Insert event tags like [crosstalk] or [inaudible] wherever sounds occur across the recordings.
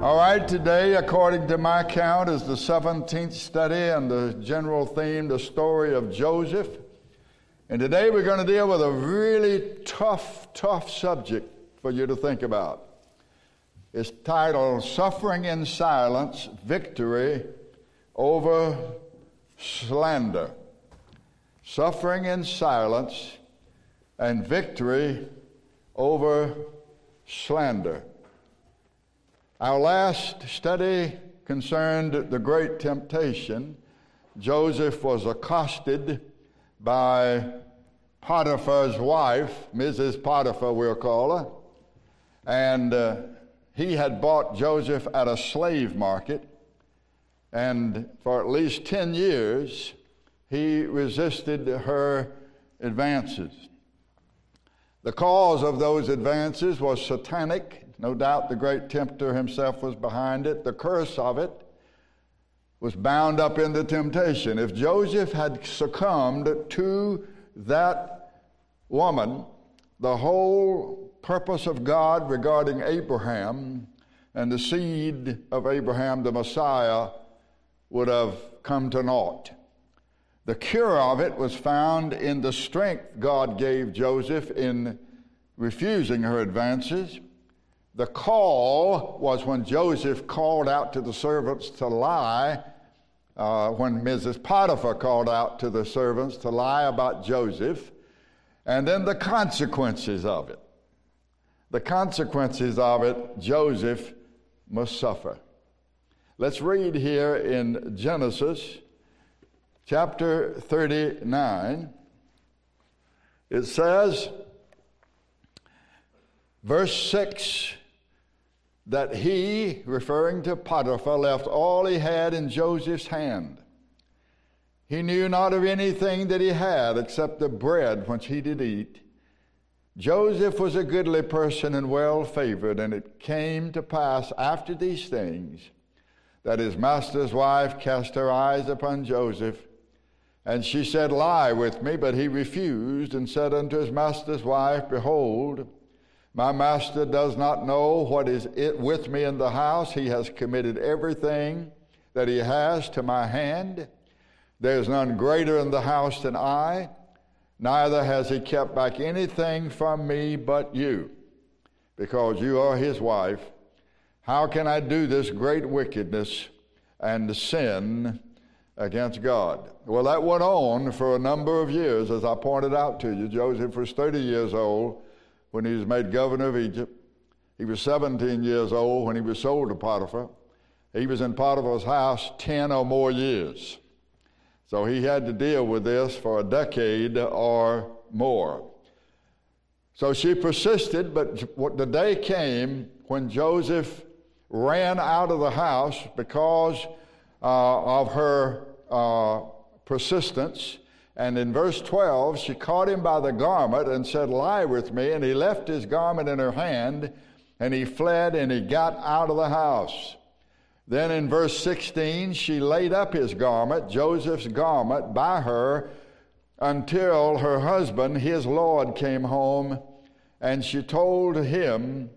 All right, today, according to my count, is the 17th study and the general theme, the story of Joseph. And today we're going to deal with a really tough, tough subject for you to think about. It's titled Suffering in Silence Victory over Slander. Suffering in Silence and Victory over Slander. Our last study concerned the great temptation. Joseph was accosted by Potiphar's wife, Mrs. Potiphar, we'll call her, and uh, he had bought Joseph at a slave market, and for at least 10 years he resisted her advances. The cause of those advances was satanic no doubt the great tempter himself was behind it. The curse of it was bound up in the temptation. If Joseph had succumbed to that woman, the whole purpose of God regarding Abraham and the seed of Abraham, the Messiah, would have come to naught. The cure of it was found in the strength God gave Joseph in refusing her advances the call was when Joseph called out to the servants to lie, uh, when Mrs. Potiphar called out to the servants to lie about Joseph, and then the consequences of it. The consequences of it, Joseph must suffer. Let's read here in Genesis chapter 39. It says, verse 6 that he, referring to Potiphar, left all he had in Joseph's hand. He knew not of anything that he had except the bread which he did eat. Joseph was a goodly person and well favored, and it came to pass after these things that his master's wife cast her eyes upon Joseph, and she said, Lie with me. But he refused and said unto his master's wife, Behold, my master does not know what is it with me in the house. He has committed everything that he has to my hand. There is none greater in the house than I, neither has he kept back anything from me but you, because you are his wife. How can I do this great wickedness and sin against God? Well, that went on for a number of years, as I pointed out to you. Joseph was 30 years old when he was made governor of Egypt. He was 17 years old when he was sold to Potiphar. He was in Potiphar's house 10 or more years. So he had to deal with this for a decade or more. So she persisted, but the day came when Joseph ran out of the house because uh, of her uh, persistence and in verse 12, she caught him by the garment and said, Lie with me. And he left his garment in her hand, and he fled and he got out of the house. Then in verse 16, she laid up his garment, Joseph's garment, by her until her husband, his Lord, came home, and she told him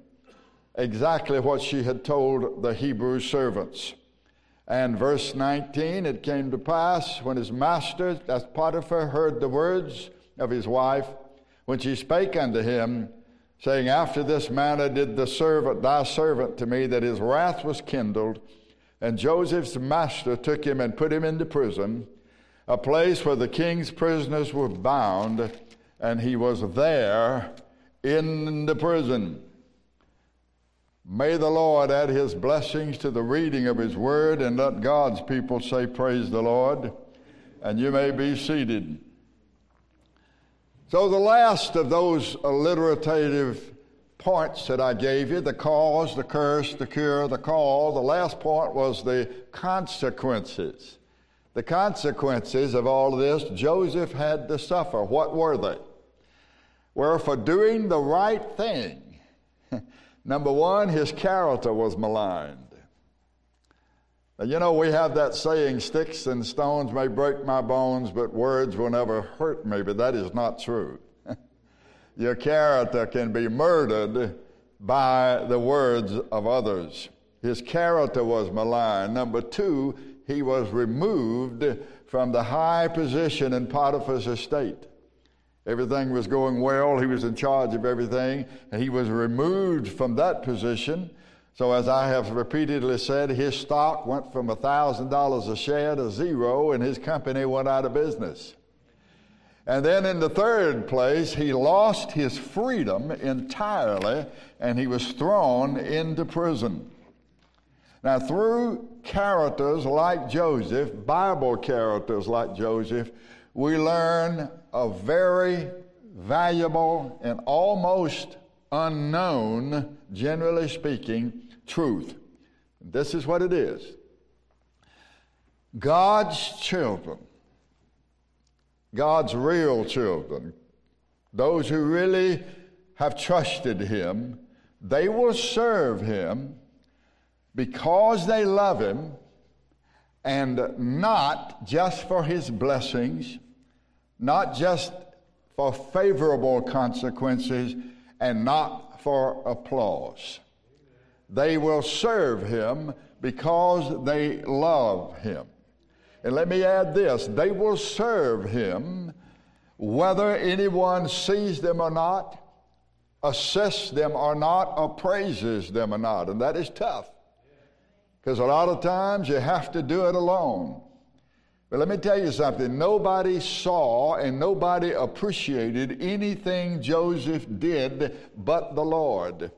exactly what she had told the Hebrew servants. And verse 19, it came to pass when his master, as Potiphar, heard the words of his wife, when she spake unto him, saying, After this manner did the servant, thy servant to me, that his wrath was kindled. And Joseph's master took him and put him into prison, a place where the king's prisoners were bound, and he was there in the prison. May the Lord add his blessings to the reading of his word and let God's people say, Praise the Lord. And you may be seated. So, the last of those alliterative points that I gave you the cause, the curse, the cure, the call the last point was the consequences. The consequences of all of this, Joseph had to suffer. What were they? Were for doing the right thing Number one, his character was maligned. you know, we have that saying, sticks and stones may break my bones, but words will never hurt me, but that is not true. [laughs] Your character can be murdered by the words of others. his character was maligned. Number two, he was removed from the high position in Potiphar's estate. Everything was going well. He was in charge of everything. And he was removed from that position. So, as I have repeatedly said, his stock went from $1,000 a share to zero, and his company went out of business. And then in the third place, he lost his freedom entirely, and he was thrown into prison. Now, through characters like Joseph, Bible characters like Joseph, we learn a very valuable and almost unknown, generally speaking, truth. This is what it is God's children, God's real children, those who really have trusted Him, they will serve Him because they love Him and not just for His blessings, not just for favorable consequences, and not for applause. They will serve Him because they love Him. And let me add this they will serve Him whether anyone sees them or not, assists them or not, or praises them or not. And that is tough. Because a lot of times you have to do it alone. But let me tell you something nobody saw and nobody appreciated anything Joseph did but the Lord.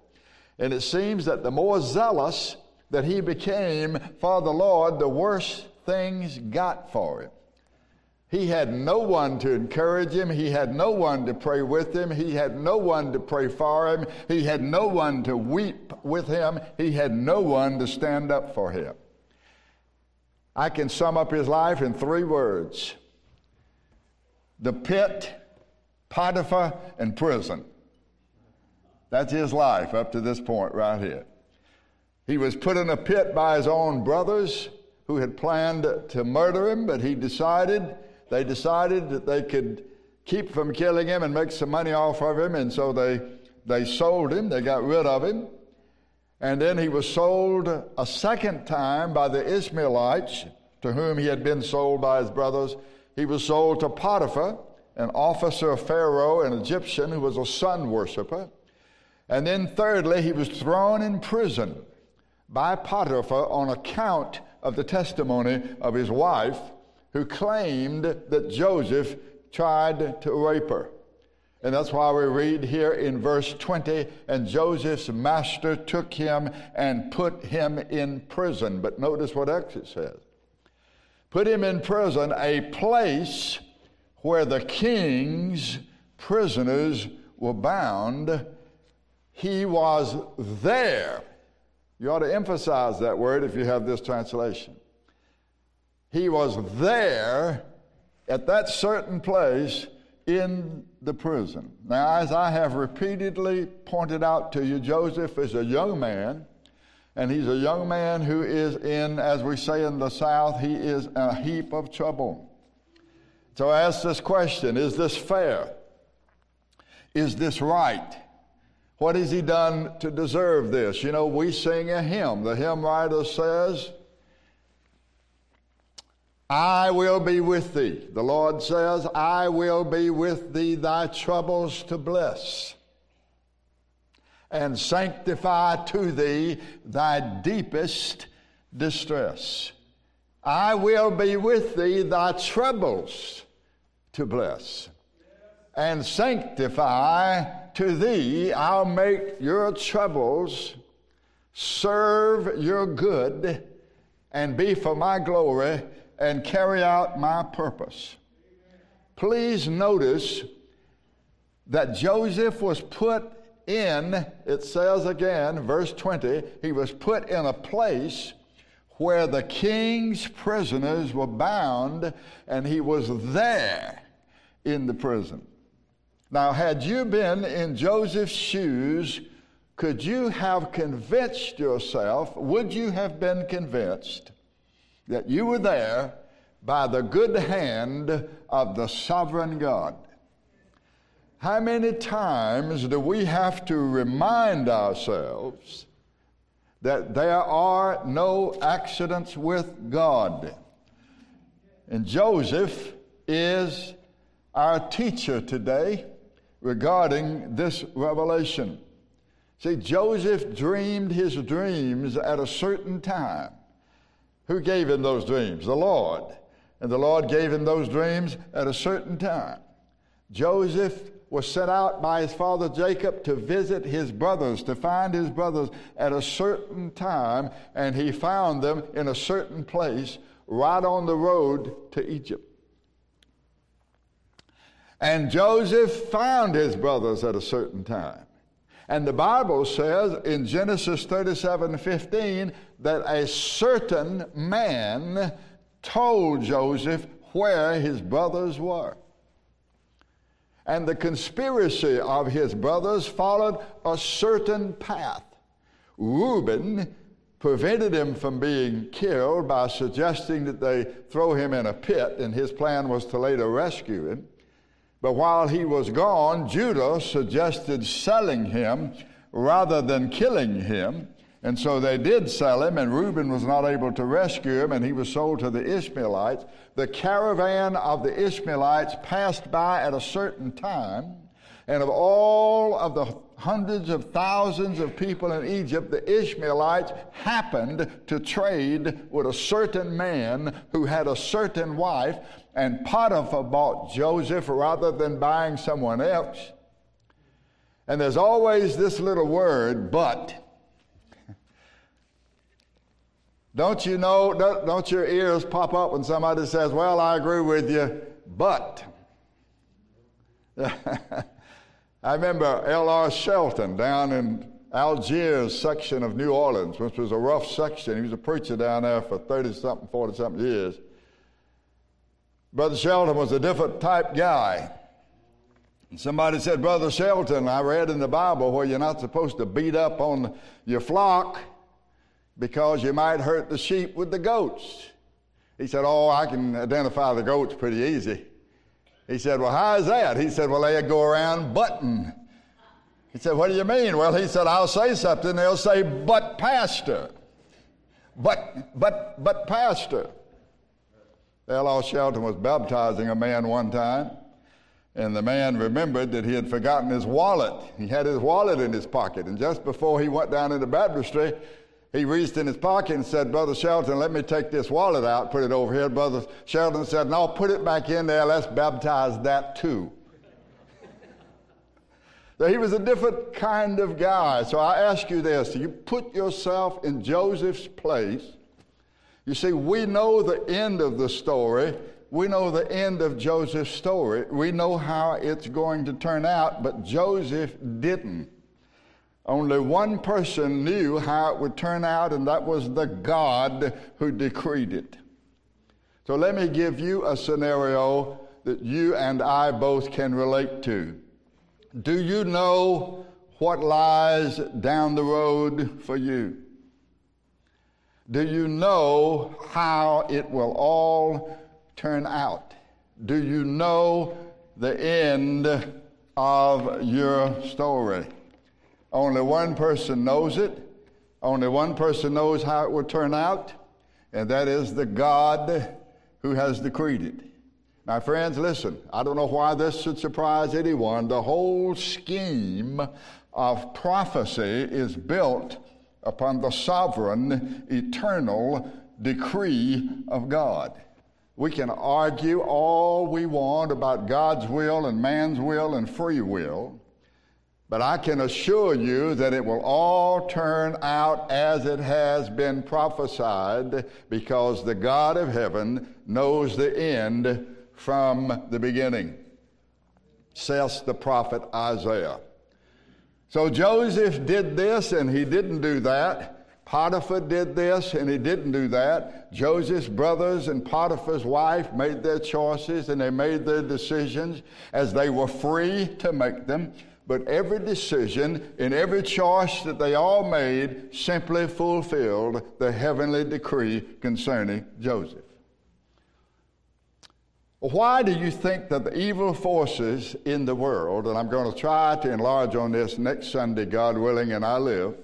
And it seems that the more zealous that he became for the Lord, the worse things got for him. He had no one to encourage him. He had no one to pray with him. He had no one to pray for him. He had no one to weep with him. He had no one to stand up for him. I can sum up his life in three words the pit, Potiphar, and prison. That's his life up to this point, right here. He was put in a pit by his own brothers who had planned to murder him, but he decided they decided that they could keep from killing him and make some money off of him, and so they, they sold him, they got rid of him. And then he was sold a second time by the Ishmaelites, to whom he had been sold by his brothers. He was sold to Potiphar, an officer of Pharaoh, an Egyptian who was a sun worshiper. And then, thirdly, he was thrown in prison by Potiphar on account of the testimony of his wife who claimed that Joseph tried to rape her. And that's why we read here in verse 20 and Joseph's master took him and put him in prison. But notice what it says put him in prison, a place where the king's prisoners were bound. He was there. You ought to emphasize that word if you have this translation. He was there at that certain place in the prison. Now, as I have repeatedly pointed out to you, Joseph is a young man, and he's a young man who is in, as we say in the South, he is a heap of trouble. So I ask this question Is this fair? Is this right? What has he done to deserve this? You know, we sing a hymn. The hymn writer says, I will be with thee. The Lord says, I will be with thee, thy troubles to bless, and sanctify to thee thy deepest distress. I will be with thee, thy troubles to bless, and sanctify to thee. I'll make your troubles serve your good and be for my glory and carry out my purpose. Please notice that Joseph was put in, it says again, verse 20, he was put in a place where the king's prisoners were bound, and he was there in the prison. Now, had you been in Joseph's shoes, could you have convinced yourself, would you have been convinced that you were there by the good hand of the sovereign God. How many times do we have to remind ourselves that there are no accidents with God. And Joseph is our teacher today regarding this revelation. See, Joseph dreamed his dreams at a certain time. Who gave him those dreams? The Lord. And the Lord gave him those dreams at a certain time. Joseph was sent out by his father Jacob to visit his brothers, to find his brothers at a certain time, and he found them in a certain place right on the road to Egypt. And Joseph found his brothers at a certain time. And the Bible says in Genesis 37 15 that a certain man told Joseph where his brothers were. And the conspiracy of his brothers followed a certain path. Reuben prevented him from being killed by suggesting that they throw him in a pit, and his plan was to later rescue him. But while he was gone, Judah suggested selling him rather than killing him. And so they did sell him, and Reuben was not able to rescue him, and he was sold to the Ishmaelites. The caravan of the Ishmaelites passed by at a certain time, and of all of the hundreds of thousands of people in Egypt, the Ishmaelites happened to trade with a certain man who had a certain wife, and Potiphar bought Joseph rather than buying someone else. And there's always this little word, but. Don't you know, don't, don't your ears pop up when somebody says, Well, I agree with you, but. [laughs] I remember L.R. Shelton down in Algiers section of New Orleans, which was a rough section. He was a preacher down there for 30 something, 40 something years. Brother Shelton was a different type guy. And somebody said, Brother Shelton, I read in the Bible where you're not supposed to beat up on your flock because you might hurt the sheep with the goats. He said, Oh, I can identify the goats pretty easy. He said, Well, how is that? He said, Well, they go around button. He said, What do you mean? Well, he said, I'll say something. They'll say, But, Pastor. But, but, but, Pastor. L.R. Shelton was baptizing a man one time, and the man remembered that he had forgotten his wallet. He had his wallet in his pocket, and just before he went down into baptistry, he reached in his pocket and said, Brother Shelton, let me take this wallet out, put it over here. Brother Shelton said, No, put it back in there. Let's baptize that too. so he was a different kind of guy. So I ask you this you put yourself in Joseph's place? You see, we know the end of the story. We know the end of Joseph's story. We know how it's going to turn out, but Joseph didn't. Only one person knew how it would turn out, and that was the God who decreed it. So let me give you a scenario that you and I both can relate to. Do you know what lies down the road for you? Do you know how it will all turn out? Do you know the end of your story? Only one person knows it. Only one person knows how it will turn out, and that is the God who has decreed it. My friends, listen, I don't know why this should surprise anyone. The whole scheme of prophecy is built upon the sovereign, eternal decree of God. We can argue all we want about God's will and man's will and free will. But I can assure you that it will all turn out as it has been prophesied because the God of heaven knows the end from the beginning, says the prophet Isaiah. So Joseph did this and he didn't do that. Potiphar did this and he didn't do that. Joseph's brothers and Potiphar's wife made their choices and they made their decisions as they were free to make them but every decision and every choice that they all made simply fulfilled the heavenly decree concerning Joseph. Why do you think that the evil forces in the world, and I'm going to try to enlarge on this next Sunday, God willing, and I live,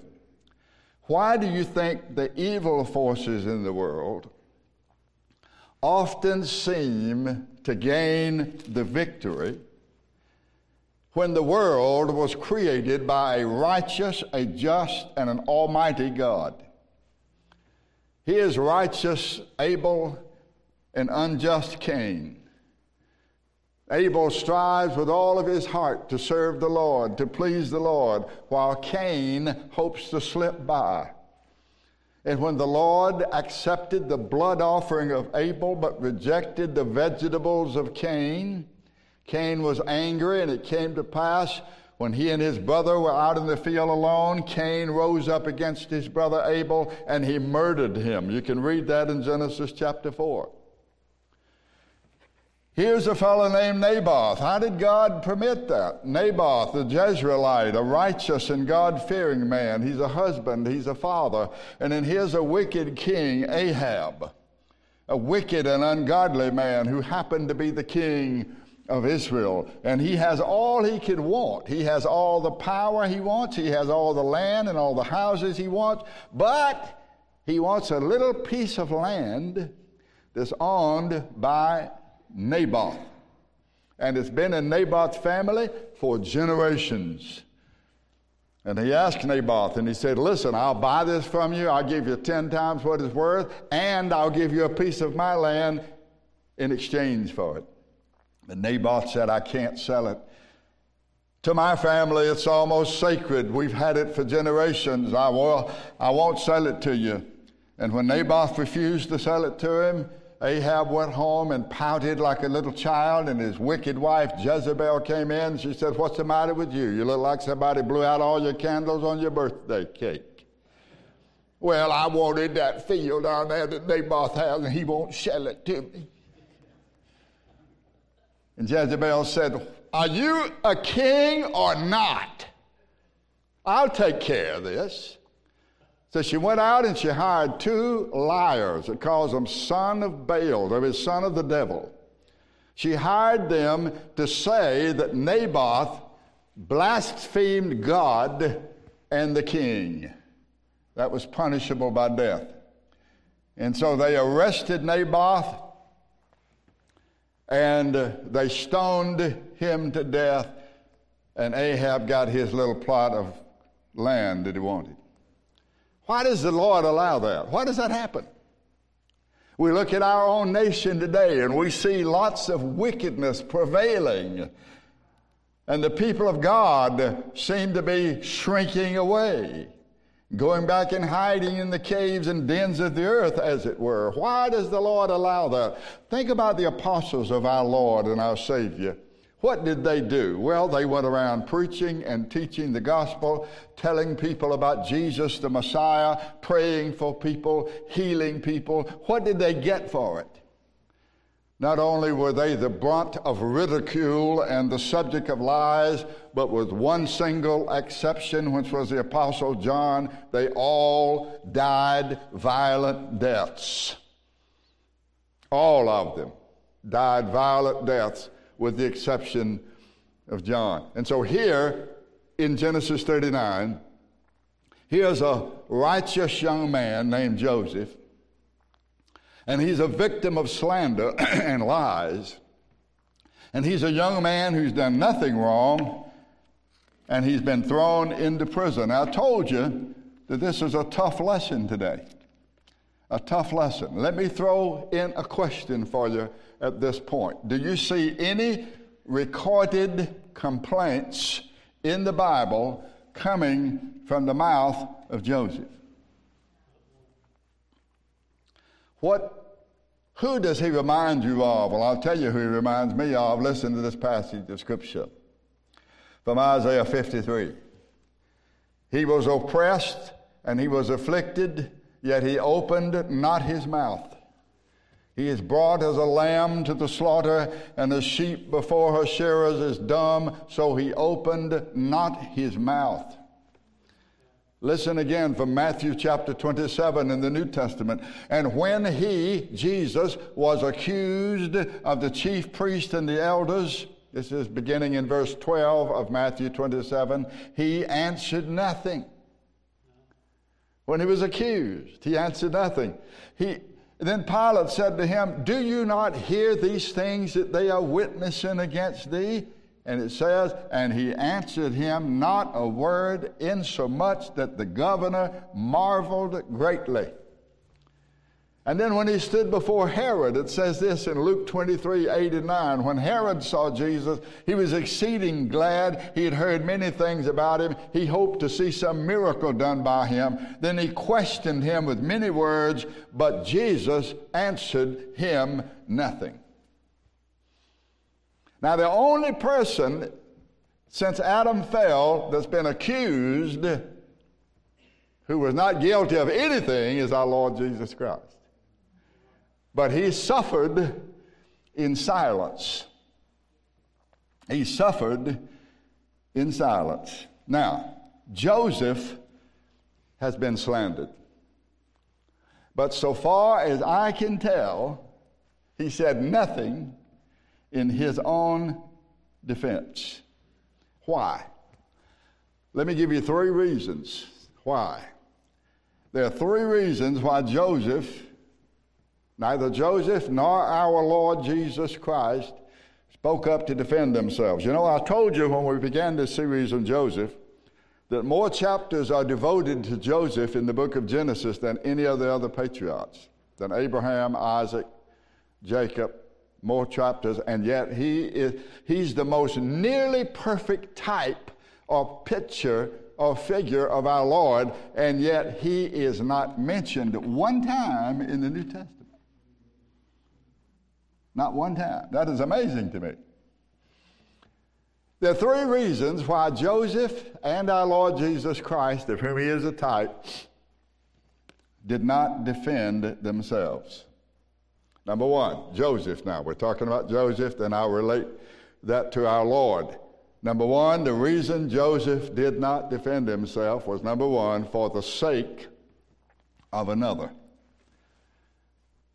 Why do you think the evil forces in the world often seem to gain the victory when the world was created by a righteous, a just, and an almighty God? He is righteous, Abel, and unjust Cain. Abel strives with all of his heart to serve the Lord, to please the Lord, while Cain hopes to slip by. And when the Lord accepted the blood offering of Abel but rejected the vegetables of Cain, Cain was angry, and it came to pass when he and his brother were out in the field alone, Cain rose up against his brother Abel and he murdered him. You can read that in Genesis chapter 4. Here's a fellow named Naboth. How did God permit that? Naboth, the Jezreelite, a righteous and God fearing man. He's a husband, he's a father. And then here's a wicked king, Ahab, a wicked and ungodly man who happened to be the king of Israel. And he has all he could want. He has all the power he wants, he has all the land and all the houses he wants, but he wants a little piece of land that's owned by Naboth. And it's been in Naboth's family for generations. And he asked Naboth, and he said, Listen, I'll buy this from you. I'll give you 10 times what it's worth, and I'll give you a piece of my land in exchange for it. And Naboth said, I can't sell it. To my family, it's almost sacred. We've had it for generations. I, will, I won't sell it to you. And when Naboth refused to sell it to him, Ahab went home and pouted like a little child, and his wicked wife Jezebel came in. She said, What's the matter with you? You look like somebody blew out all your candles on your birthday cake. Well, I wanted that field down there that Naboth has, and he won't sell it to me. And Jezebel said, Are you a king or not? I'll take care of this. So she went out and she hired two liars. It calls them son of Belial. They were son of the devil. She hired them to say that Naboth blasphemed God and the king. That was punishable by death. And so they arrested Naboth and they stoned him to death. And Ahab got his little plot of land that he wanted. Why does the Lord allow that? Why does that happen? We look at our own nation today and we see lots of wickedness prevailing. And the people of God seem to be shrinking away, going back and hiding in the caves and dens of the earth, as it were. Why does the Lord allow that? Think about the apostles of our Lord and our Savior. What did they do? Well, they went around preaching and teaching the gospel, telling people about Jesus the Messiah, praying for people, healing people. What did they get for it? Not only were they the brunt of ridicule and the subject of lies, but with one single exception, which was the Apostle John, they all died violent deaths. All of them died violent deaths with the exception of John. And so here in Genesis 39, here's a righteous young man named Joseph, and he's a victim of slander [clears throat] and lies. And he's a young man who's done nothing wrong, and he's been thrown into prison. I told you that this is a tough lesson today. A tough lesson. Let me throw in a question for you at this point. Do you see any recorded complaints in the Bible coming from the mouth of Joseph? What, who does he remind you of? Well, I'll tell you who he reminds me of. Listen to this passage of Scripture from Isaiah 53. He was oppressed and he was afflicted, yet he opened not his mouth. He is brought as a lamb to the slaughter, and a sheep before her shearers is dumb, so he opened not his mouth. Listen again from Matthew chapter 27 in the New Testament. And when he, Jesus, was accused of the chief priest and the elders, this is beginning in verse 12 of Matthew 27, he answered nothing. when he was accused. He answered nothing. He, then Pilate said to him, Do you not hear these things that they are witnessing against thee? And it says, And he answered him not a word, insomuch that the governor marveled greatly. And then when he stood before Herod, it says this in Luke 23 89. When Herod saw Jesus, he was exceeding glad. He had heard many things about him. He hoped to see some miracle done by him. Then he questioned him with many words, but Jesus answered him nothing. Now, the only person since Adam fell that's been accused who was not guilty of anything is our Lord Jesus Christ. But he suffered in silence. He suffered in silence. Now, Joseph has been slandered. But so far as I can tell, he said nothing in his own defense. Why? Let me give you three reasons why. There are three reasons why Joseph Neither Joseph nor our Lord Jesus Christ spoke up to defend themselves. You know, I told you when we began this series on Joseph that more chapters are devoted to Joseph in the book of Genesis than any of the other patriarchs, than Abraham, Isaac, Jacob, more chapters, and yet he is he's the most nearly perfect type or picture or figure of our Lord, and yet he is not mentioned one time in the New Testament. Not one time. That is amazing to me. There are three reasons why Joseph and our Lord Jesus Christ, of whom he is a type, did not defend themselves. Number one, Joseph. Now, we're talking about Joseph, then I'll relate that to our Lord. Number one, the reason Joseph did not defend himself was number one, for the sake of another.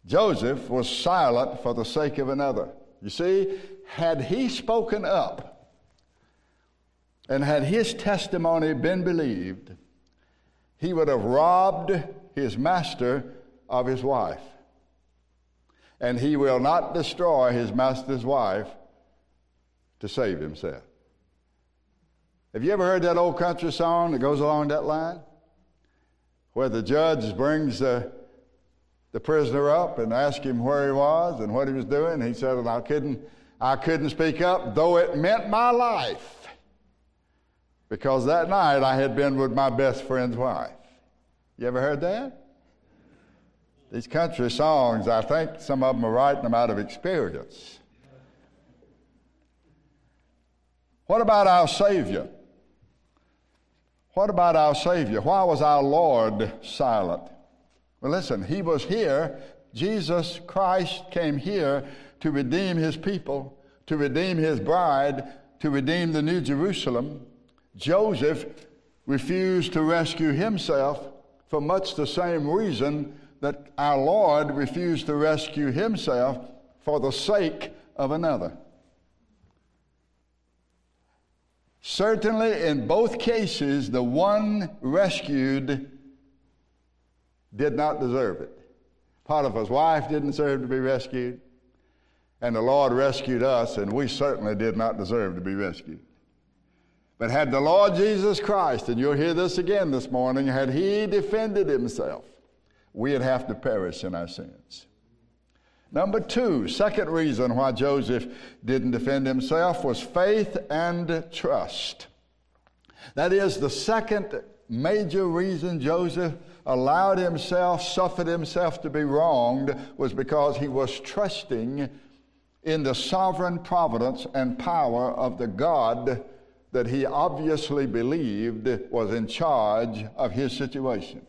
Joseph was silent for the sake of another. You see, had he spoken up and had his testimony been believed, he would have robbed his master of his wife. And he will not destroy his master's wife to save himself. Have you ever heard that old country song that goes along that line? Where the judge brings the the prisoner up and asked him where he was and what he was doing. He said, and I couldn't, I couldn't speak up, though it meant my life. Because that night I had been with my best friend's wife. You ever heard that? These country songs, I think some of them are writing them out of experience. What about our Savior? What about our Savior? Why was our Lord silent? Well, listen, he was here. Jesus Christ came here to redeem his people, to redeem his bride, to redeem the New Jerusalem. Joseph refused to rescue himself for much the same reason that our Lord refused to rescue himself for the sake of another. Certainly, in both cases, the one rescued did not deserve it. Potiphar's wife didn't deserve to be rescued, and the Lord rescued us, and we certainly did not deserve to be rescued. But had the Lord Jesus Christ, and you'll hear this again this morning, had he defended himself, we'd have to perish in our sins. Number two, second reason why Joseph didn't defend himself was faith and trust. That is the second major reason Joseph allowed himself, suffered himself to be wronged was because he was trusting in the sovereign providence and power of the God that he obviously believed was in charge of his situation.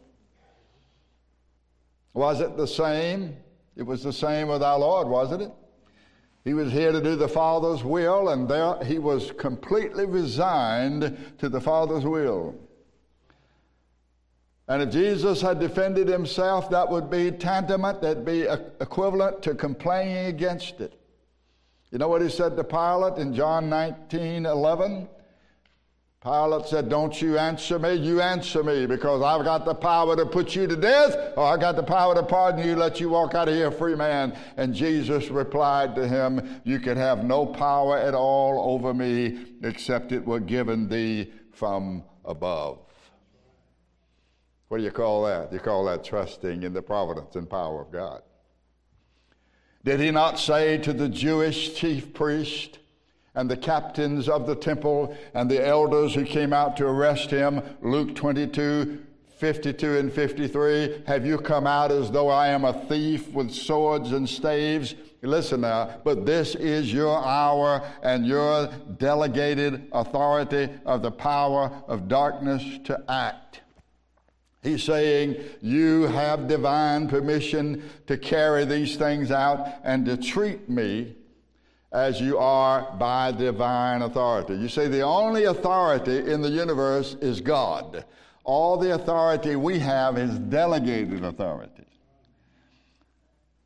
Was it the same? It was the same with our Lord, wasn't it? He was here to do the Father's will, and there he was completely resigned to the Father's will. And if Jesus had defended himself, that would be tantamount, that'd be equivalent to complaining against it. You know what he said to Pilate in John 19 11? Pilate said, Don't you answer me, you answer me, because I've got the power to put you to death, or I've got the power to pardon you, let you walk out of here a free man. And Jesus replied to him, You can have no power at all over me, except it were given thee from above. What do you call that? You call that trusting in the providence and power of God. Did he not say to the Jewish chief priest, and the captains of the temple and the elders who came out to arrest him. Luke 22, 52 and 53. Have you come out as though I am a thief with swords and staves? Listen now, but this is your hour and your delegated authority of the power of darkness to act. He's saying, You have divine permission to carry these things out and to treat me as you are by divine authority. You see, the only authority in the universe is God. All the authority we have is delegated authority.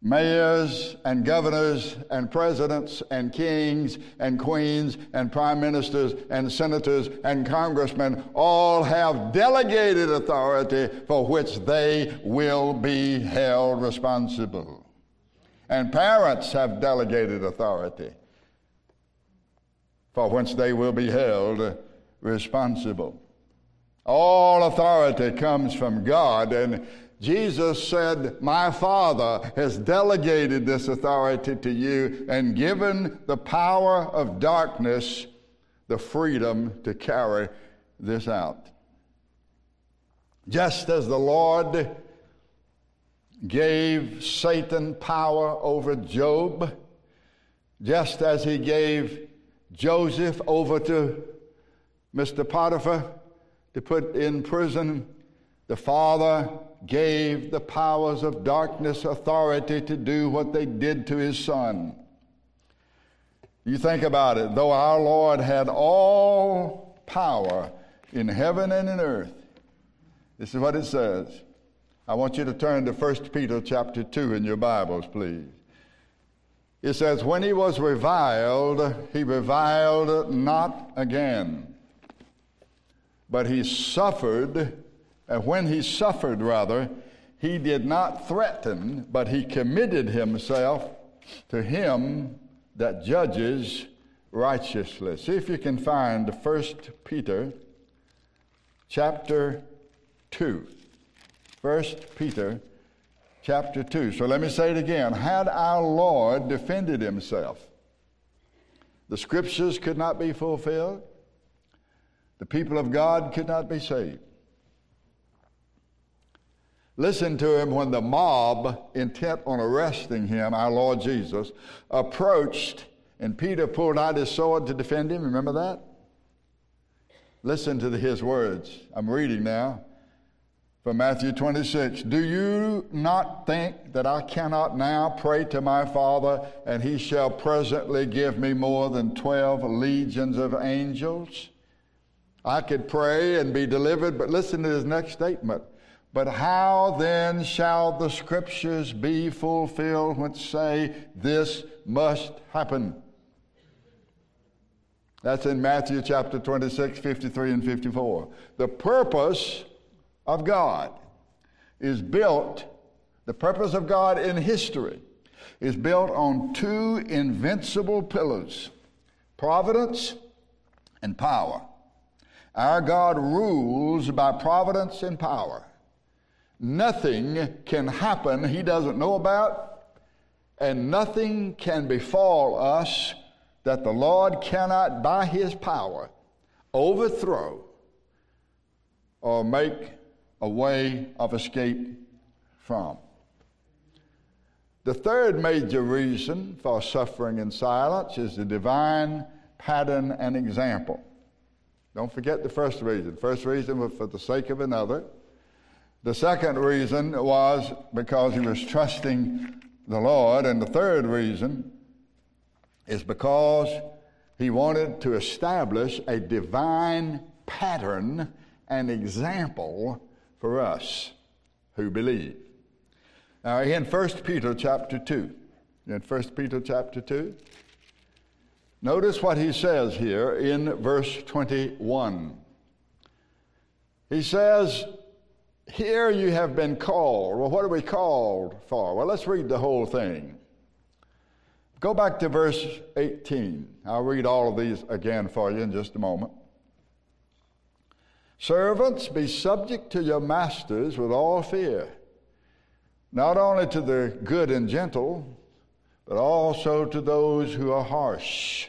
Mayors and governors and presidents and kings and queens and prime ministers and senators and congressmen all have delegated authority for which they will be held responsible. And parents have delegated authority for whence they will be held responsible. All authority comes from God, and Jesus said, My Father has delegated this authority to you and given the power of darkness the freedom to carry this out. Just as the Lord gave Satan power over Job, just as he gave Joseph over to Mr. Potiphar to put in prison. The father gave the powers of darkness authority to do what they did to his son. You think about it, though our Lord had all power in heaven and in earth, this is what it says. I want you to turn to 1 Peter chapter 2 in your Bibles, please. It says, When he was reviled, he reviled not again. But he suffered, and when he suffered, rather, he did not threaten, but he committed himself to him that judges righteously. See if you can find 1 Peter chapter 2. 1 Peter chapter 2. So let me say it again. Had our Lord defended himself, the scriptures could not be fulfilled, the people of God could not be saved. Listen to him when the mob, intent on arresting him, our Lord Jesus, approached and Peter pulled out his sword to defend him. Remember that? Listen to the, his words. I'm reading now from Matthew 26. Do you not think that I cannot now pray to my Father, and he shall presently give me more than 12 legions of angels? I could pray and be delivered, but listen to his next statement. But how then shall the scriptures be fulfilled which say this must happen? That's in Matthew chapter 26, 53 and 54. The purpose of God is built, the purpose of God in history is built on two invincible pillars providence and power. Our God rules by providence and power. Nothing can happen he doesn't know about, and nothing can befall us that the Lord cannot, by his power, overthrow or make a way of escape from. The third major reason for suffering in silence is the divine pattern and example. Don't forget the first reason. First reason was for the sake of another. The second reason was because he was trusting the Lord. And the third reason is because he wanted to establish a divine pattern and example for us who believe. Now, in 1 Peter chapter 2, in 1 Peter chapter 2, notice what he says here in verse 21. He says, Here you have been called. Well, what are we called for? Well, let's read the whole thing. Go back to verse 18. I'll read all of these again for you in just a moment. Servants, be subject to your masters with all fear, not only to the good and gentle, but also to those who are harsh.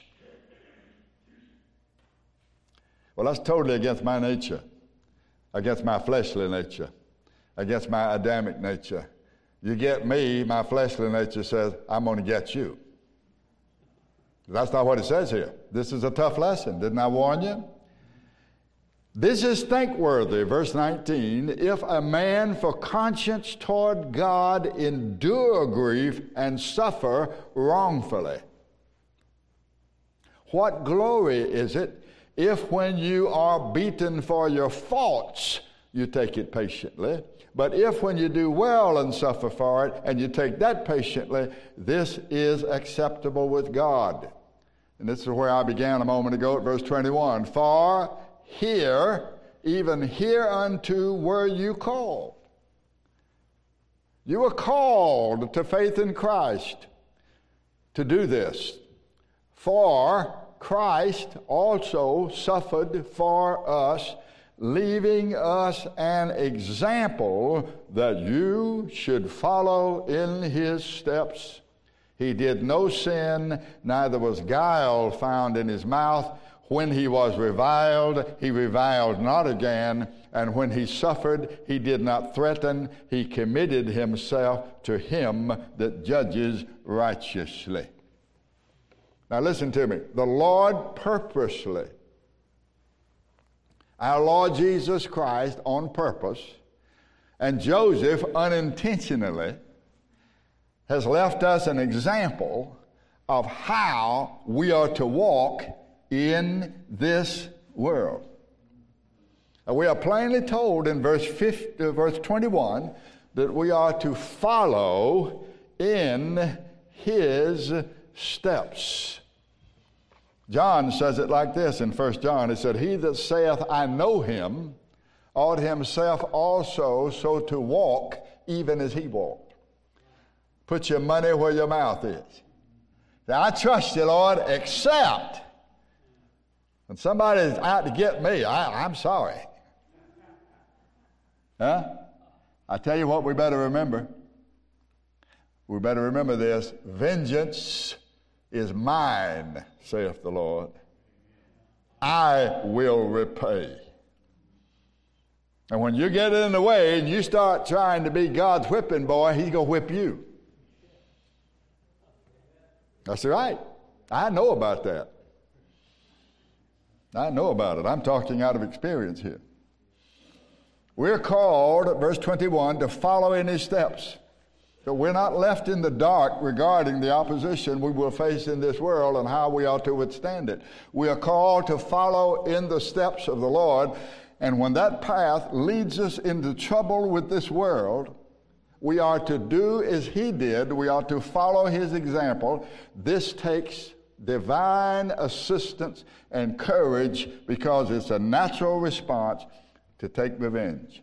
Well, that's totally against my nature, against my fleshly nature, against my Adamic nature. You get me, my fleshly nature says, I'm going to get you. That's not what it says here. This is a tough lesson. Didn't I warn you? This is thankworthy, verse 19, if a man for conscience toward God endure grief and suffer wrongfully. What glory is it if when you are beaten for your faults, you take it patiently. But if when you do well and suffer for it, and you take that patiently, this is acceptable with God. And this is where I began a moment ago at verse 21. For here, even hereunto were you called. You were called to faith in Christ to do this. For Christ also suffered for us, leaving us an example that you should follow in his steps. He did no sin, neither was guile found in his mouth. When he was reviled, he reviled not again. And when he suffered, he did not threaten. He committed himself to him that judges righteously. Now, listen to me. The Lord purposely, our Lord Jesus Christ on purpose, and Joseph unintentionally, has left us an example of how we are to walk in this world. we are plainly told in verse, 50, uh, verse 21 that we are to follow in his steps. John says it like this in 1 John. He said, He that saith, I know him, ought himself also so to walk even as he walked. Put your money where your mouth is. Now, I trust you, Lord, except when somebody's out to get me, I, I'm sorry. Huh? I tell you what, we better remember. We better remember this vengeance is mine, saith the Lord. I will repay. And when you get in the way and you start trying to be God's whipping boy, he's going to whip you. That's right. I know about that. I know about it. I'm talking out of experience here. We're called, verse 21, to follow in his steps. So we're not left in the dark regarding the opposition we will face in this world and how we ought to withstand it. We are called to follow in the steps of the Lord, and when that path leads us into trouble with this world, we are to do as he did. We are to follow his example. This takes divine assistance and courage because it's a natural response to take revenge.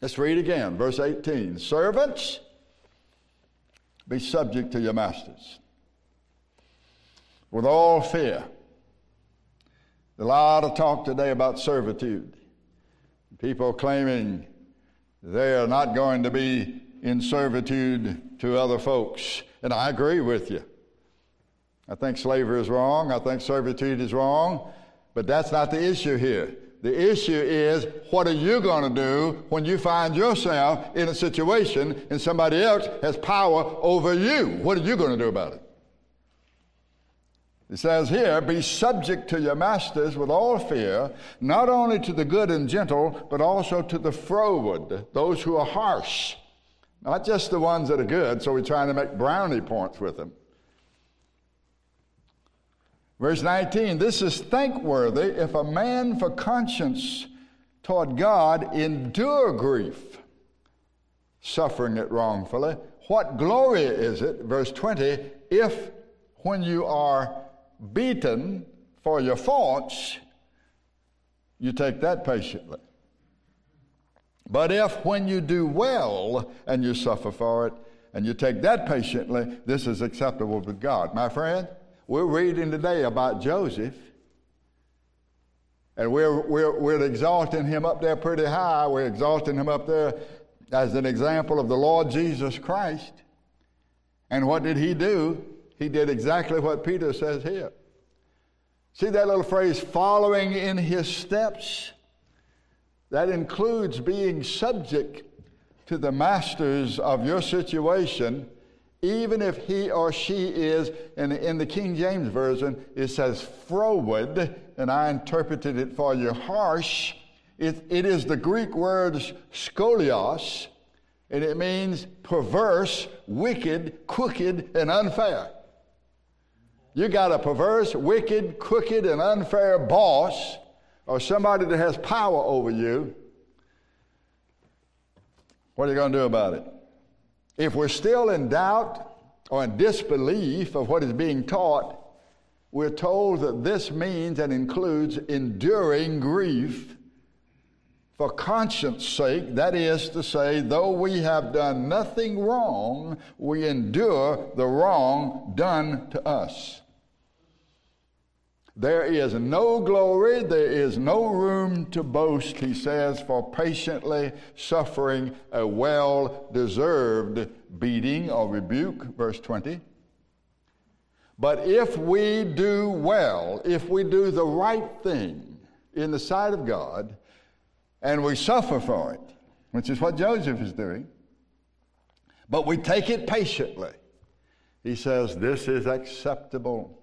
Let's read again, verse 18. Servants, be subject to your masters with all fear. a lot of talk today about servitude. People claiming they are not going to be in servitude to other folks. And I agree with you. I think slavery is wrong. I think servitude is wrong. But that's not the issue here. The issue is what are you going to do when you find yourself in a situation and somebody else has power over you? What are you going to do about it? It says here, be subject to your masters with all fear, not only to the good and gentle, but also to the froward, those who are harsh. Not just the ones that are good, so we're trying to make brownie points with them. Verse 19 This is thankworthy if a man for conscience toward God endure grief, suffering it wrongfully. What glory is it, verse 20, if when you are beaten for your faults, you take that patiently. But if when you do well and you suffer for it, and you take that patiently, this is acceptable with God. My friend, we're reading today about Joseph, and we're, we're, we're exalting him up there pretty high. We're exalting him up there as an example of the Lord Jesus Christ. And what did he do? He did exactly what Peter says here. See that little phrase, following in his steps? That includes being subject to the masters of your situation, even if he or she is, and in the King James Version, it says froward, and I interpreted it for you harsh. It, it is the Greek word skolios, and it means perverse, wicked, crooked, and unfair. You got a perverse, wicked, crooked, and unfair boss or somebody that has power over you. What are you going to do about it? If we're still in doubt or in disbelief of what is being taught, we're told that this means and includes enduring grief for conscience sake, that is to say, though we have done nothing wrong, we endure the wrong done to us. There is no glory, there is no room to boast, he says, for patiently suffering a well deserved beating or rebuke, verse 20. But if we do well, if we do the right thing in the sight of God, and we suffer for it, which is what Joseph is doing, but we take it patiently, he says, This is acceptable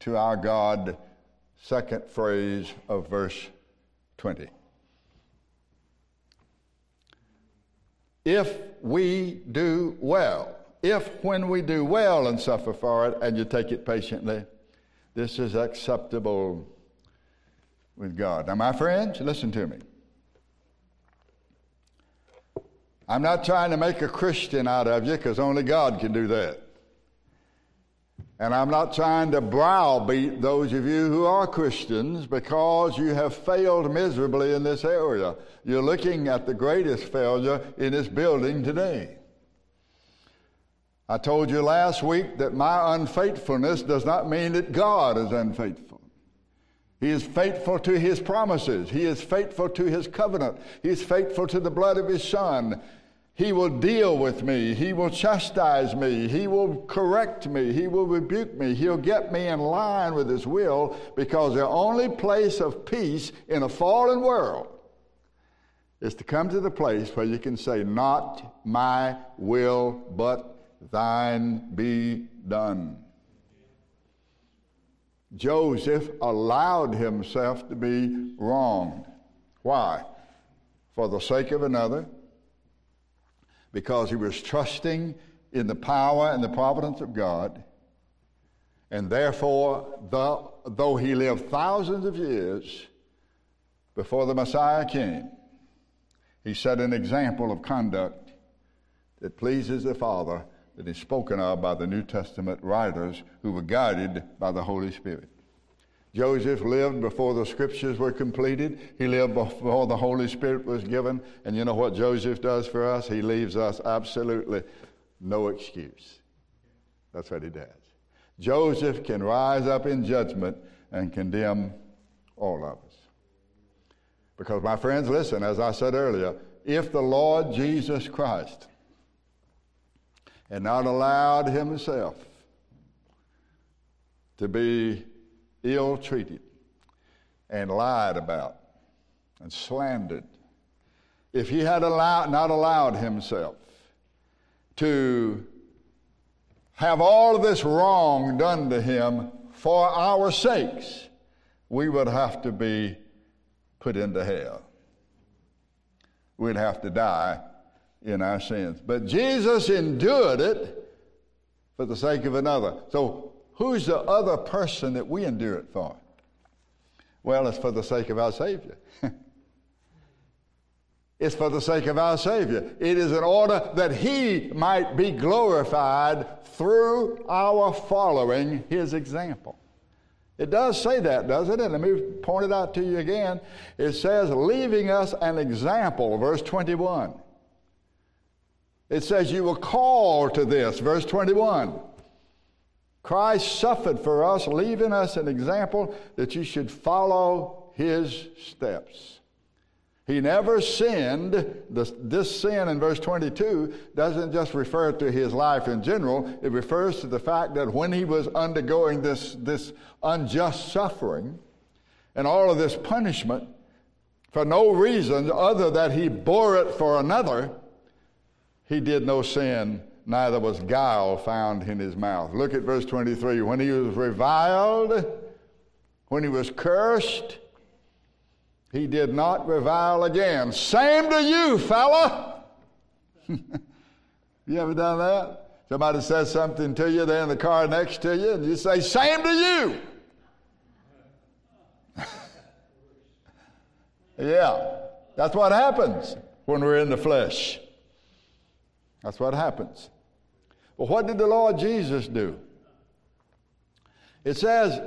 to our God. Second phrase of verse 20. If we do well, if when we do well and suffer for it and you take it patiently, this is acceptable with God. Now, my friends, listen to me. I'm not trying to make a Christian out of you because only God can do that. And I'm not trying to browbeat those of you who are Christians because you have failed miserably in this area. You're looking at the greatest failure in this building today. I told you last week that my unfaithfulness does not mean that God is unfaithful. He is faithful to his promises. He is faithful to his covenant. He is faithful to the blood of his son. He will deal with me. He will chastise me. He will correct me. He will rebuke me. He'll get me in line with His will because the only place of peace in a fallen world is to come to the place where you can say, Not my will, but thine be done. Joseph allowed himself to be wronged. Why? For the sake of another because he was trusting in the power and the providence of God. And therefore, the, though he lived thousands of years before the Messiah came, he set an example of conduct that pleases the Father that is spoken of by the New Testament writers who were guided by the Holy Spirit. Joseph lived before the scriptures were completed. He lived before the Holy Spirit was given. And you know what Joseph does for us? He leaves us absolutely no excuse. That's what he does. Joseph can rise up in judgment and condemn all of us. Because, my friends, listen, as I said earlier, if the Lord Jesus Christ had not allowed himself to be ill treated and lied about and slandered, if he had allowed, not allowed himself to have all this wrong done to him for our sakes, we would have to be put into hell. We'd have to die in our sins. But Jesus endured it for the sake of another. So Who's the other person that we endure it for? Well, it's for the sake of our Savior. [laughs] it's for the sake of our Savior. It is in order that He might be glorified through our following His example. It does say that, doesn't it? Let me point it out to you again. It says, leaving us an example, verse 21. It says, You were called to this, verse 21. Christ suffered for us, leaving us an example that you should follow his steps. He never sinned. This, sin in verse 22 doesn't just refer to his life in general, it refers to the fact that when he was undergoing this, this unjust suffering and all of this punishment for no reason other that he bore it for another, he did no sin, neither was guile found in his mouth. Look at verse 23. When he was reviled, when he was cursed, he did not revile again. Same to you, fella. [laughs] you ever done that? Somebody says something to you, they're in the car next to you, and you say, Same to you. [laughs] yeah, that's what happens when we're in the flesh. That's what happens. But what did the Lord Jesus do? It says,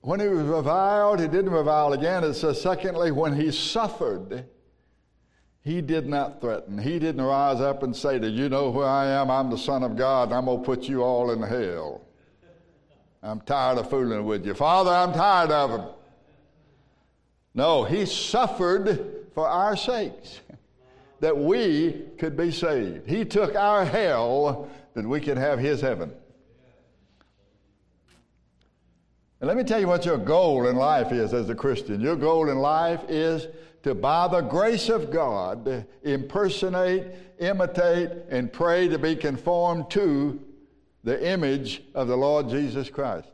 when he was reviled, he didn't revile again. It says, secondly, when he suffered, he did not threaten. He didn't rise up and say, Do you know who I am? I'm the Son of God, and I'm going to put you all in hell. I'm tired of fooling with you. Father, I'm tired of him. No, he suffered for our sakes that we could be saved. He took our hell that we could have his heaven. And let me tell you what your goal in life is as a Christian. Your goal in life is to, by the grace of God, impersonate, imitate, and pray to be conformed to the image of the Lord Jesus Christ.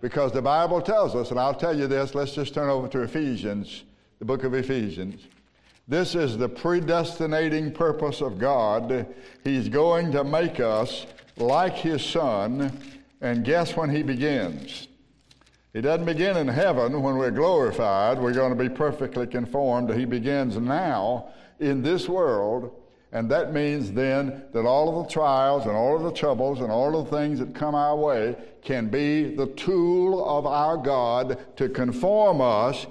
Because the Bible tells us, and I'll tell you this, let's just turn over to Ephesians, the book of Ephesians. This is the predestinating purpose of God. He's going to make us like His Son, and guess when He begins? He doesn't begin in heaven when we're glorified. We're going to be perfectly conformed. He begins now in this world. And that means then that all of the trials and all of the troubles and all of the things that come our way can be the tool of our God to conform us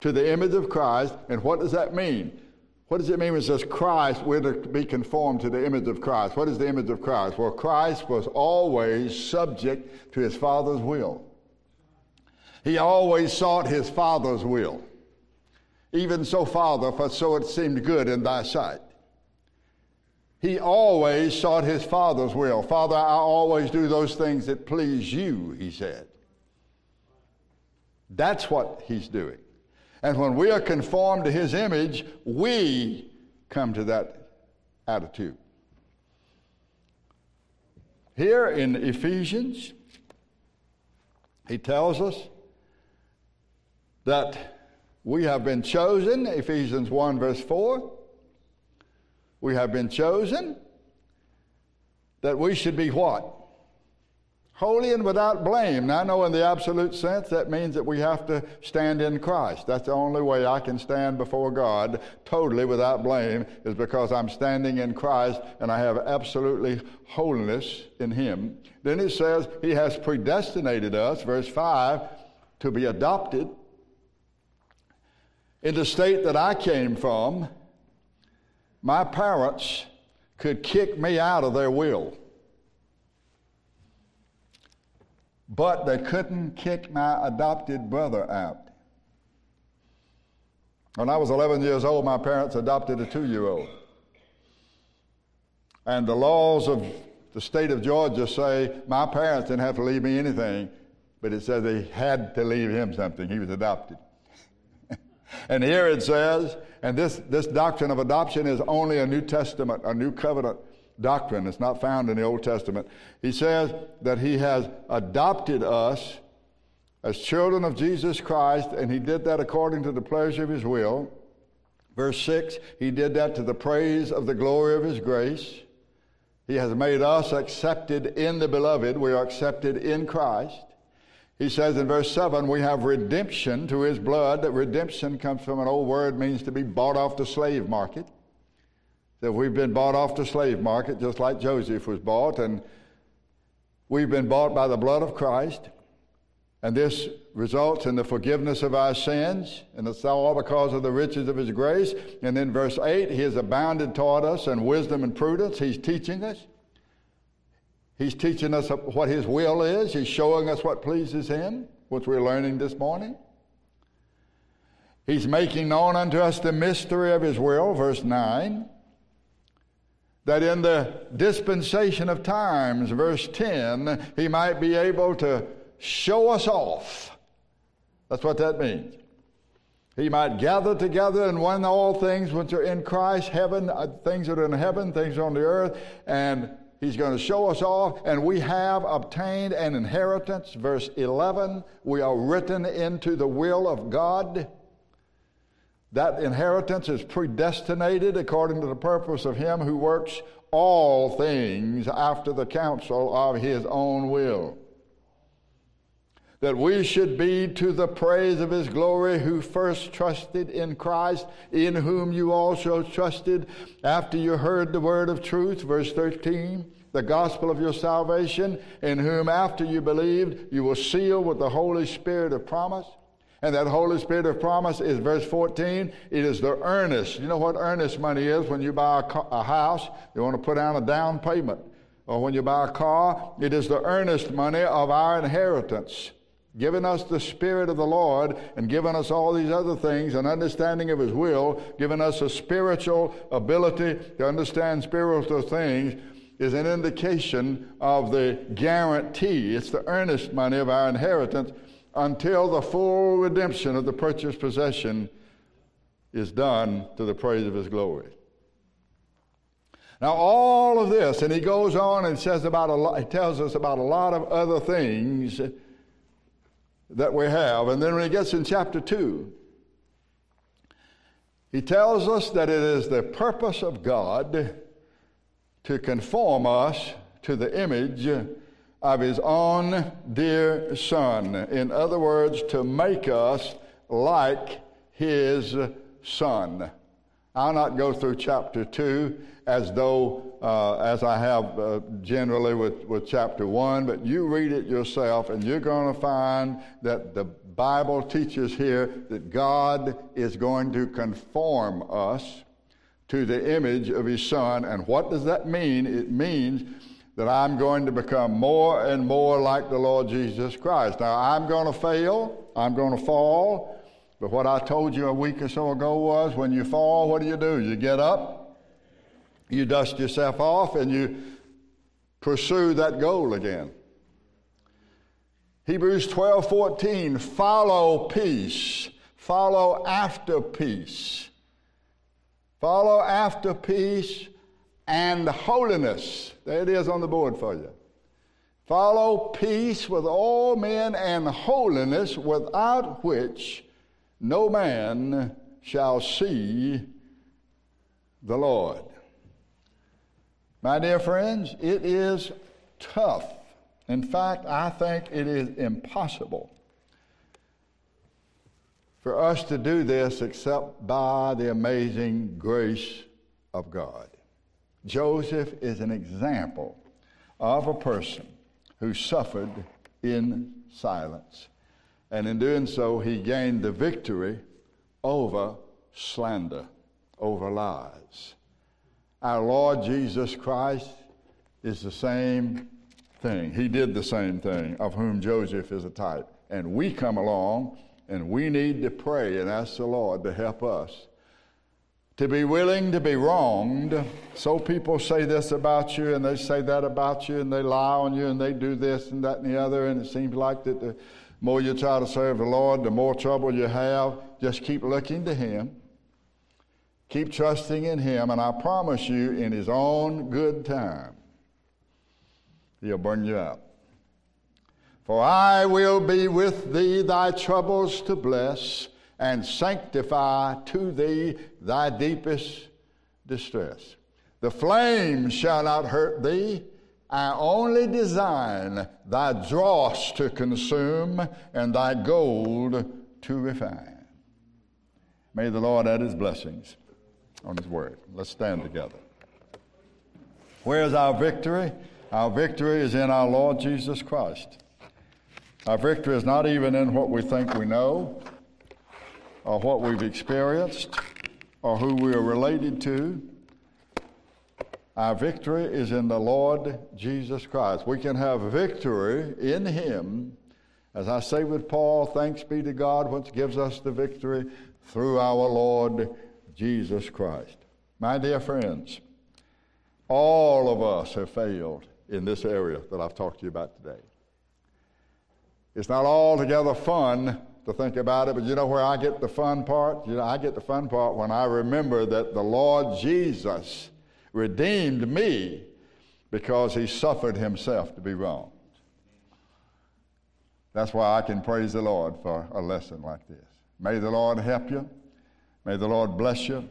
to the image of Christ. And what does that mean? What does it mean when it says Christ, we're to be conformed to the image of Christ? What is the image of Christ? Well, Christ was always subject to his Father's will. He always sought his Father's will. Even so, Father, for so it seemed good in thy sight. He always sought his Father's will. Father, I always do those things that please you, he said. That's what he's doing. And when we are conformed to his image, we come to that attitude. Here in Ephesians, he tells us that we have been chosen, Ephesians 1, verse 4. We have been chosen that we should be what? Holy and without blame. Now, I know in the absolute sense that means that we have to stand in Christ. That's the only way I can stand before God totally without blame is because I'm standing in Christ and I have absolutely holiness in Him. Then it says He has predestinated us, verse 5, to be adopted in the state that I came from, my parents could kick me out of their will. But they couldn't kick my adopted brother out. When I was 11 years old, my parents adopted a two year old. And the laws of the state of Georgia say my parents didn't have to leave me anything, but it says they had to leave him something. He was adopted. [laughs] And here it says, and this, this doctrine of adoption is only a New Testament, a New Covenant doctrine. It's not found in the Old Testament. He says that He has adopted us as children of Jesus Christ, and He did that according to the pleasure of His will. Verse 6, He did that to the praise of the glory of His grace. He has made us accepted in the beloved. We are accepted in Christ. He says in verse 7, we have redemption to his blood. That redemption comes from an old word, means to be bought off the slave market. That we've been bought off the slave market, just like Joseph was bought, and we've been bought by the blood of Christ. And this results in the forgiveness of our sins, and it's all because of the riches of His grace. And then verse 8, He has abounded toward us in wisdom and prudence. He's teaching us. He's teaching us what His will is. He's showing us what pleases Him, which we're learning this morning. He's making known unto us the mystery of His will, verse 9 that in the dispensation of times, verse 10, he might be able to show us off. That's what that means. He might gather together and win all things which are in Christ, heaven, uh, things that are in heaven, things on the earth, and He's going to show us off, and we have obtained an inheritance. Verse 11, we are written into the will of God. That inheritance is predestinated according to the purpose of Him who works all things after the counsel of His own will that we should be to the praise of his glory who first trusted in Christ, in whom you also trusted after you heard the word of truth. Verse 13, the gospel of your salvation, in whom after you believed, you were sealed with the Holy Spirit of promise. And that Holy Spirit of promise is verse 14. It is the earnest. You know what earnest money is when you buy a, a house, you want to put down a down payment. Or when you buy a car, it is the earnest money of our inheritance given us the Spirit of the Lord and given us all these other things, an understanding of His will, given us a spiritual ability to understand spiritual things, is an indication of the guarantee. It's the earnest money of our inheritance until the full redemption of the purchased possession is done to the praise of His glory. Now, all of this, and he goes on and says about a lot, he tells us about a lot of other things that we have. And then when he gets in chapter 2, he tells us that it is the purpose of God to conform us to the image of his own dear Son. In other words, to make us like his Son. I'll not go through chapter 2 as though, uh, as I have uh, generally with, with chapter 1, but you read it yourself and you're going to find that the Bible teaches here that God is going to conform us to the image of His Son. And what does that mean? It means that I'm going to become more and more like the Lord Jesus Christ. Now, I'm going to fail, I'm going to fall. But what I told you a week or so ago was when you fall, what do you do? You get up, you dust yourself off, and you pursue that goal again. Hebrews 12 14, follow peace, follow after peace. Follow after peace and holiness. There it is on the board for you. Follow peace with all men and holiness, without which no man shall see the Lord. My dear friends, it is tough. In fact, I think it is impossible for us to do this except by the amazing grace of God. Joseph is an example of a person who suffered in silence. And in doing so, he gained the victory over slander, over lies. Our Lord Jesus Christ is the same thing. He did the same thing, of whom Joseph is a type. And we come along and we need to pray and ask the Lord to help us to be willing to be wronged. So people say this about you and they say that about you and they lie on you and they do this and that and the other. And it seems like that the more you try to serve the Lord, the more trouble you have. Just keep looking to Him. Keep trusting in Him, and I promise you, in His own good time, He'll bring you out. For I will be with thee, thy troubles to bless, and sanctify to thee thy deepest distress. The flames shall not hurt thee I only design thy dross to consume and thy gold to refine. May the Lord add his blessings on his word. Let's stand together. Where is our victory? Our victory is in our Lord Jesus Christ. Our victory is not even in what we think we know, or what we've experienced, or who we are related to. Our victory is in the Lord Jesus Christ. We can have victory in Him. As I say with Paul, thanks be to God, which gives us the victory through our Lord Jesus Christ. My dear friends, all of us have failed in this area that I've talked to you about today. It's not altogether fun to think about it, but you know where I get the fun part? You know, I get the fun part when I remember that the Lord Jesus redeemed me because he suffered himself to be wronged. That's why I can praise the Lord for a lesson like this. May the Lord help you. May the Lord bless you,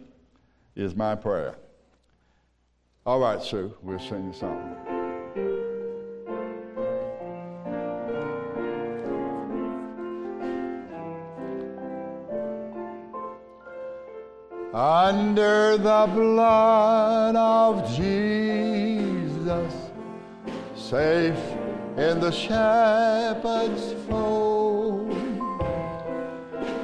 is my prayer. All right, Sue, we'll sing a song. Under the blood of Jesus, safe in the shepherd's fold.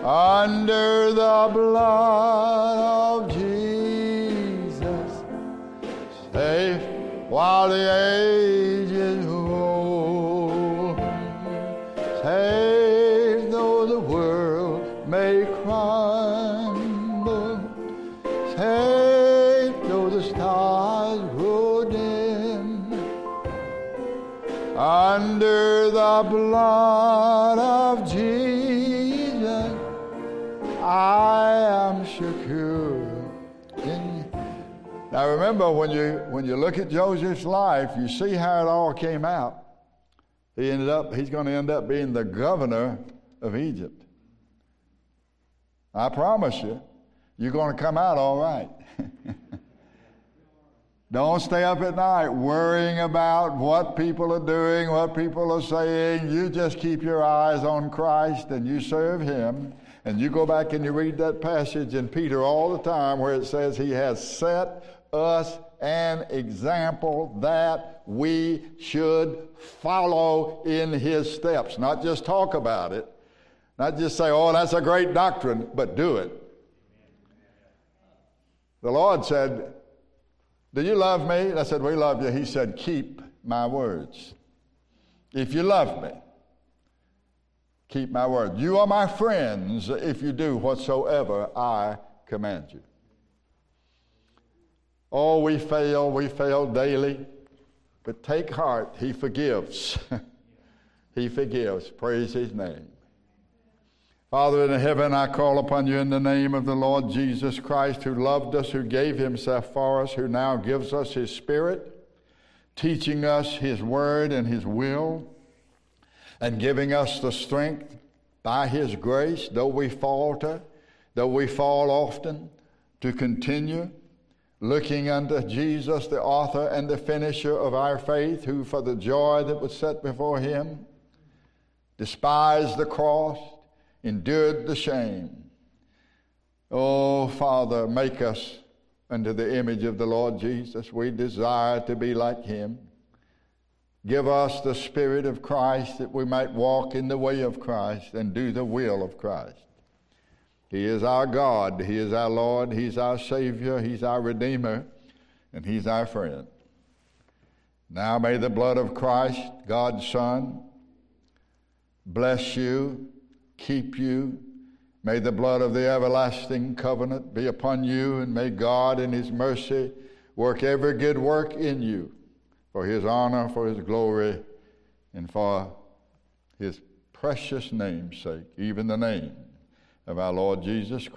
Under the blood of Jesus, safe while the ages blood of Jesus, I am secure. Now remember when you when you look at Joseph's life, you see how it all came out. He ended up he's going to end up being the governor of Egypt. I promise you, you're going to come out all right. [laughs] Don't stay up at night worrying about what people are doing, what people are saying. You just keep your eyes on Christ and you serve Him. And you go back and you read that passage in Peter all the time where it says He has set us an example that we should follow in His steps. Not just talk about it, not just say, oh, that's a great doctrine, but do it. The Lord said, do you love me? I said, We love you. He said, Keep my words. If you love me, keep my word. You are my friends if you do whatsoever I command you. Oh, we fail, we fail daily. But take heart, He forgives. [laughs] he forgives. Praise His name. Father in heaven, I call upon you in the name of the Lord Jesus Christ, who loved us, who gave himself for us, who now gives us his Spirit, teaching us his word and his will, and giving us the strength by his grace, though we falter, though we fall often, to continue looking unto Jesus, the author and the finisher of our faith, who for the joy that was set before him despised the cross endured the shame. Oh, Father, make us unto the image of the Lord Jesus. We desire to be like him. Give us the Spirit of Christ that we might walk in the way of Christ and do the will of Christ. He is our God, He is our Lord, He's our Savior, He's our Redeemer, and He's our friend. Now may the blood of Christ, God's Son, bless you keep you. May the blood of the everlasting covenant be upon you, and may God in His mercy work every good work in you for His honor, for His glory, and for His precious name's sake, even the name of our Lord Jesus Christ.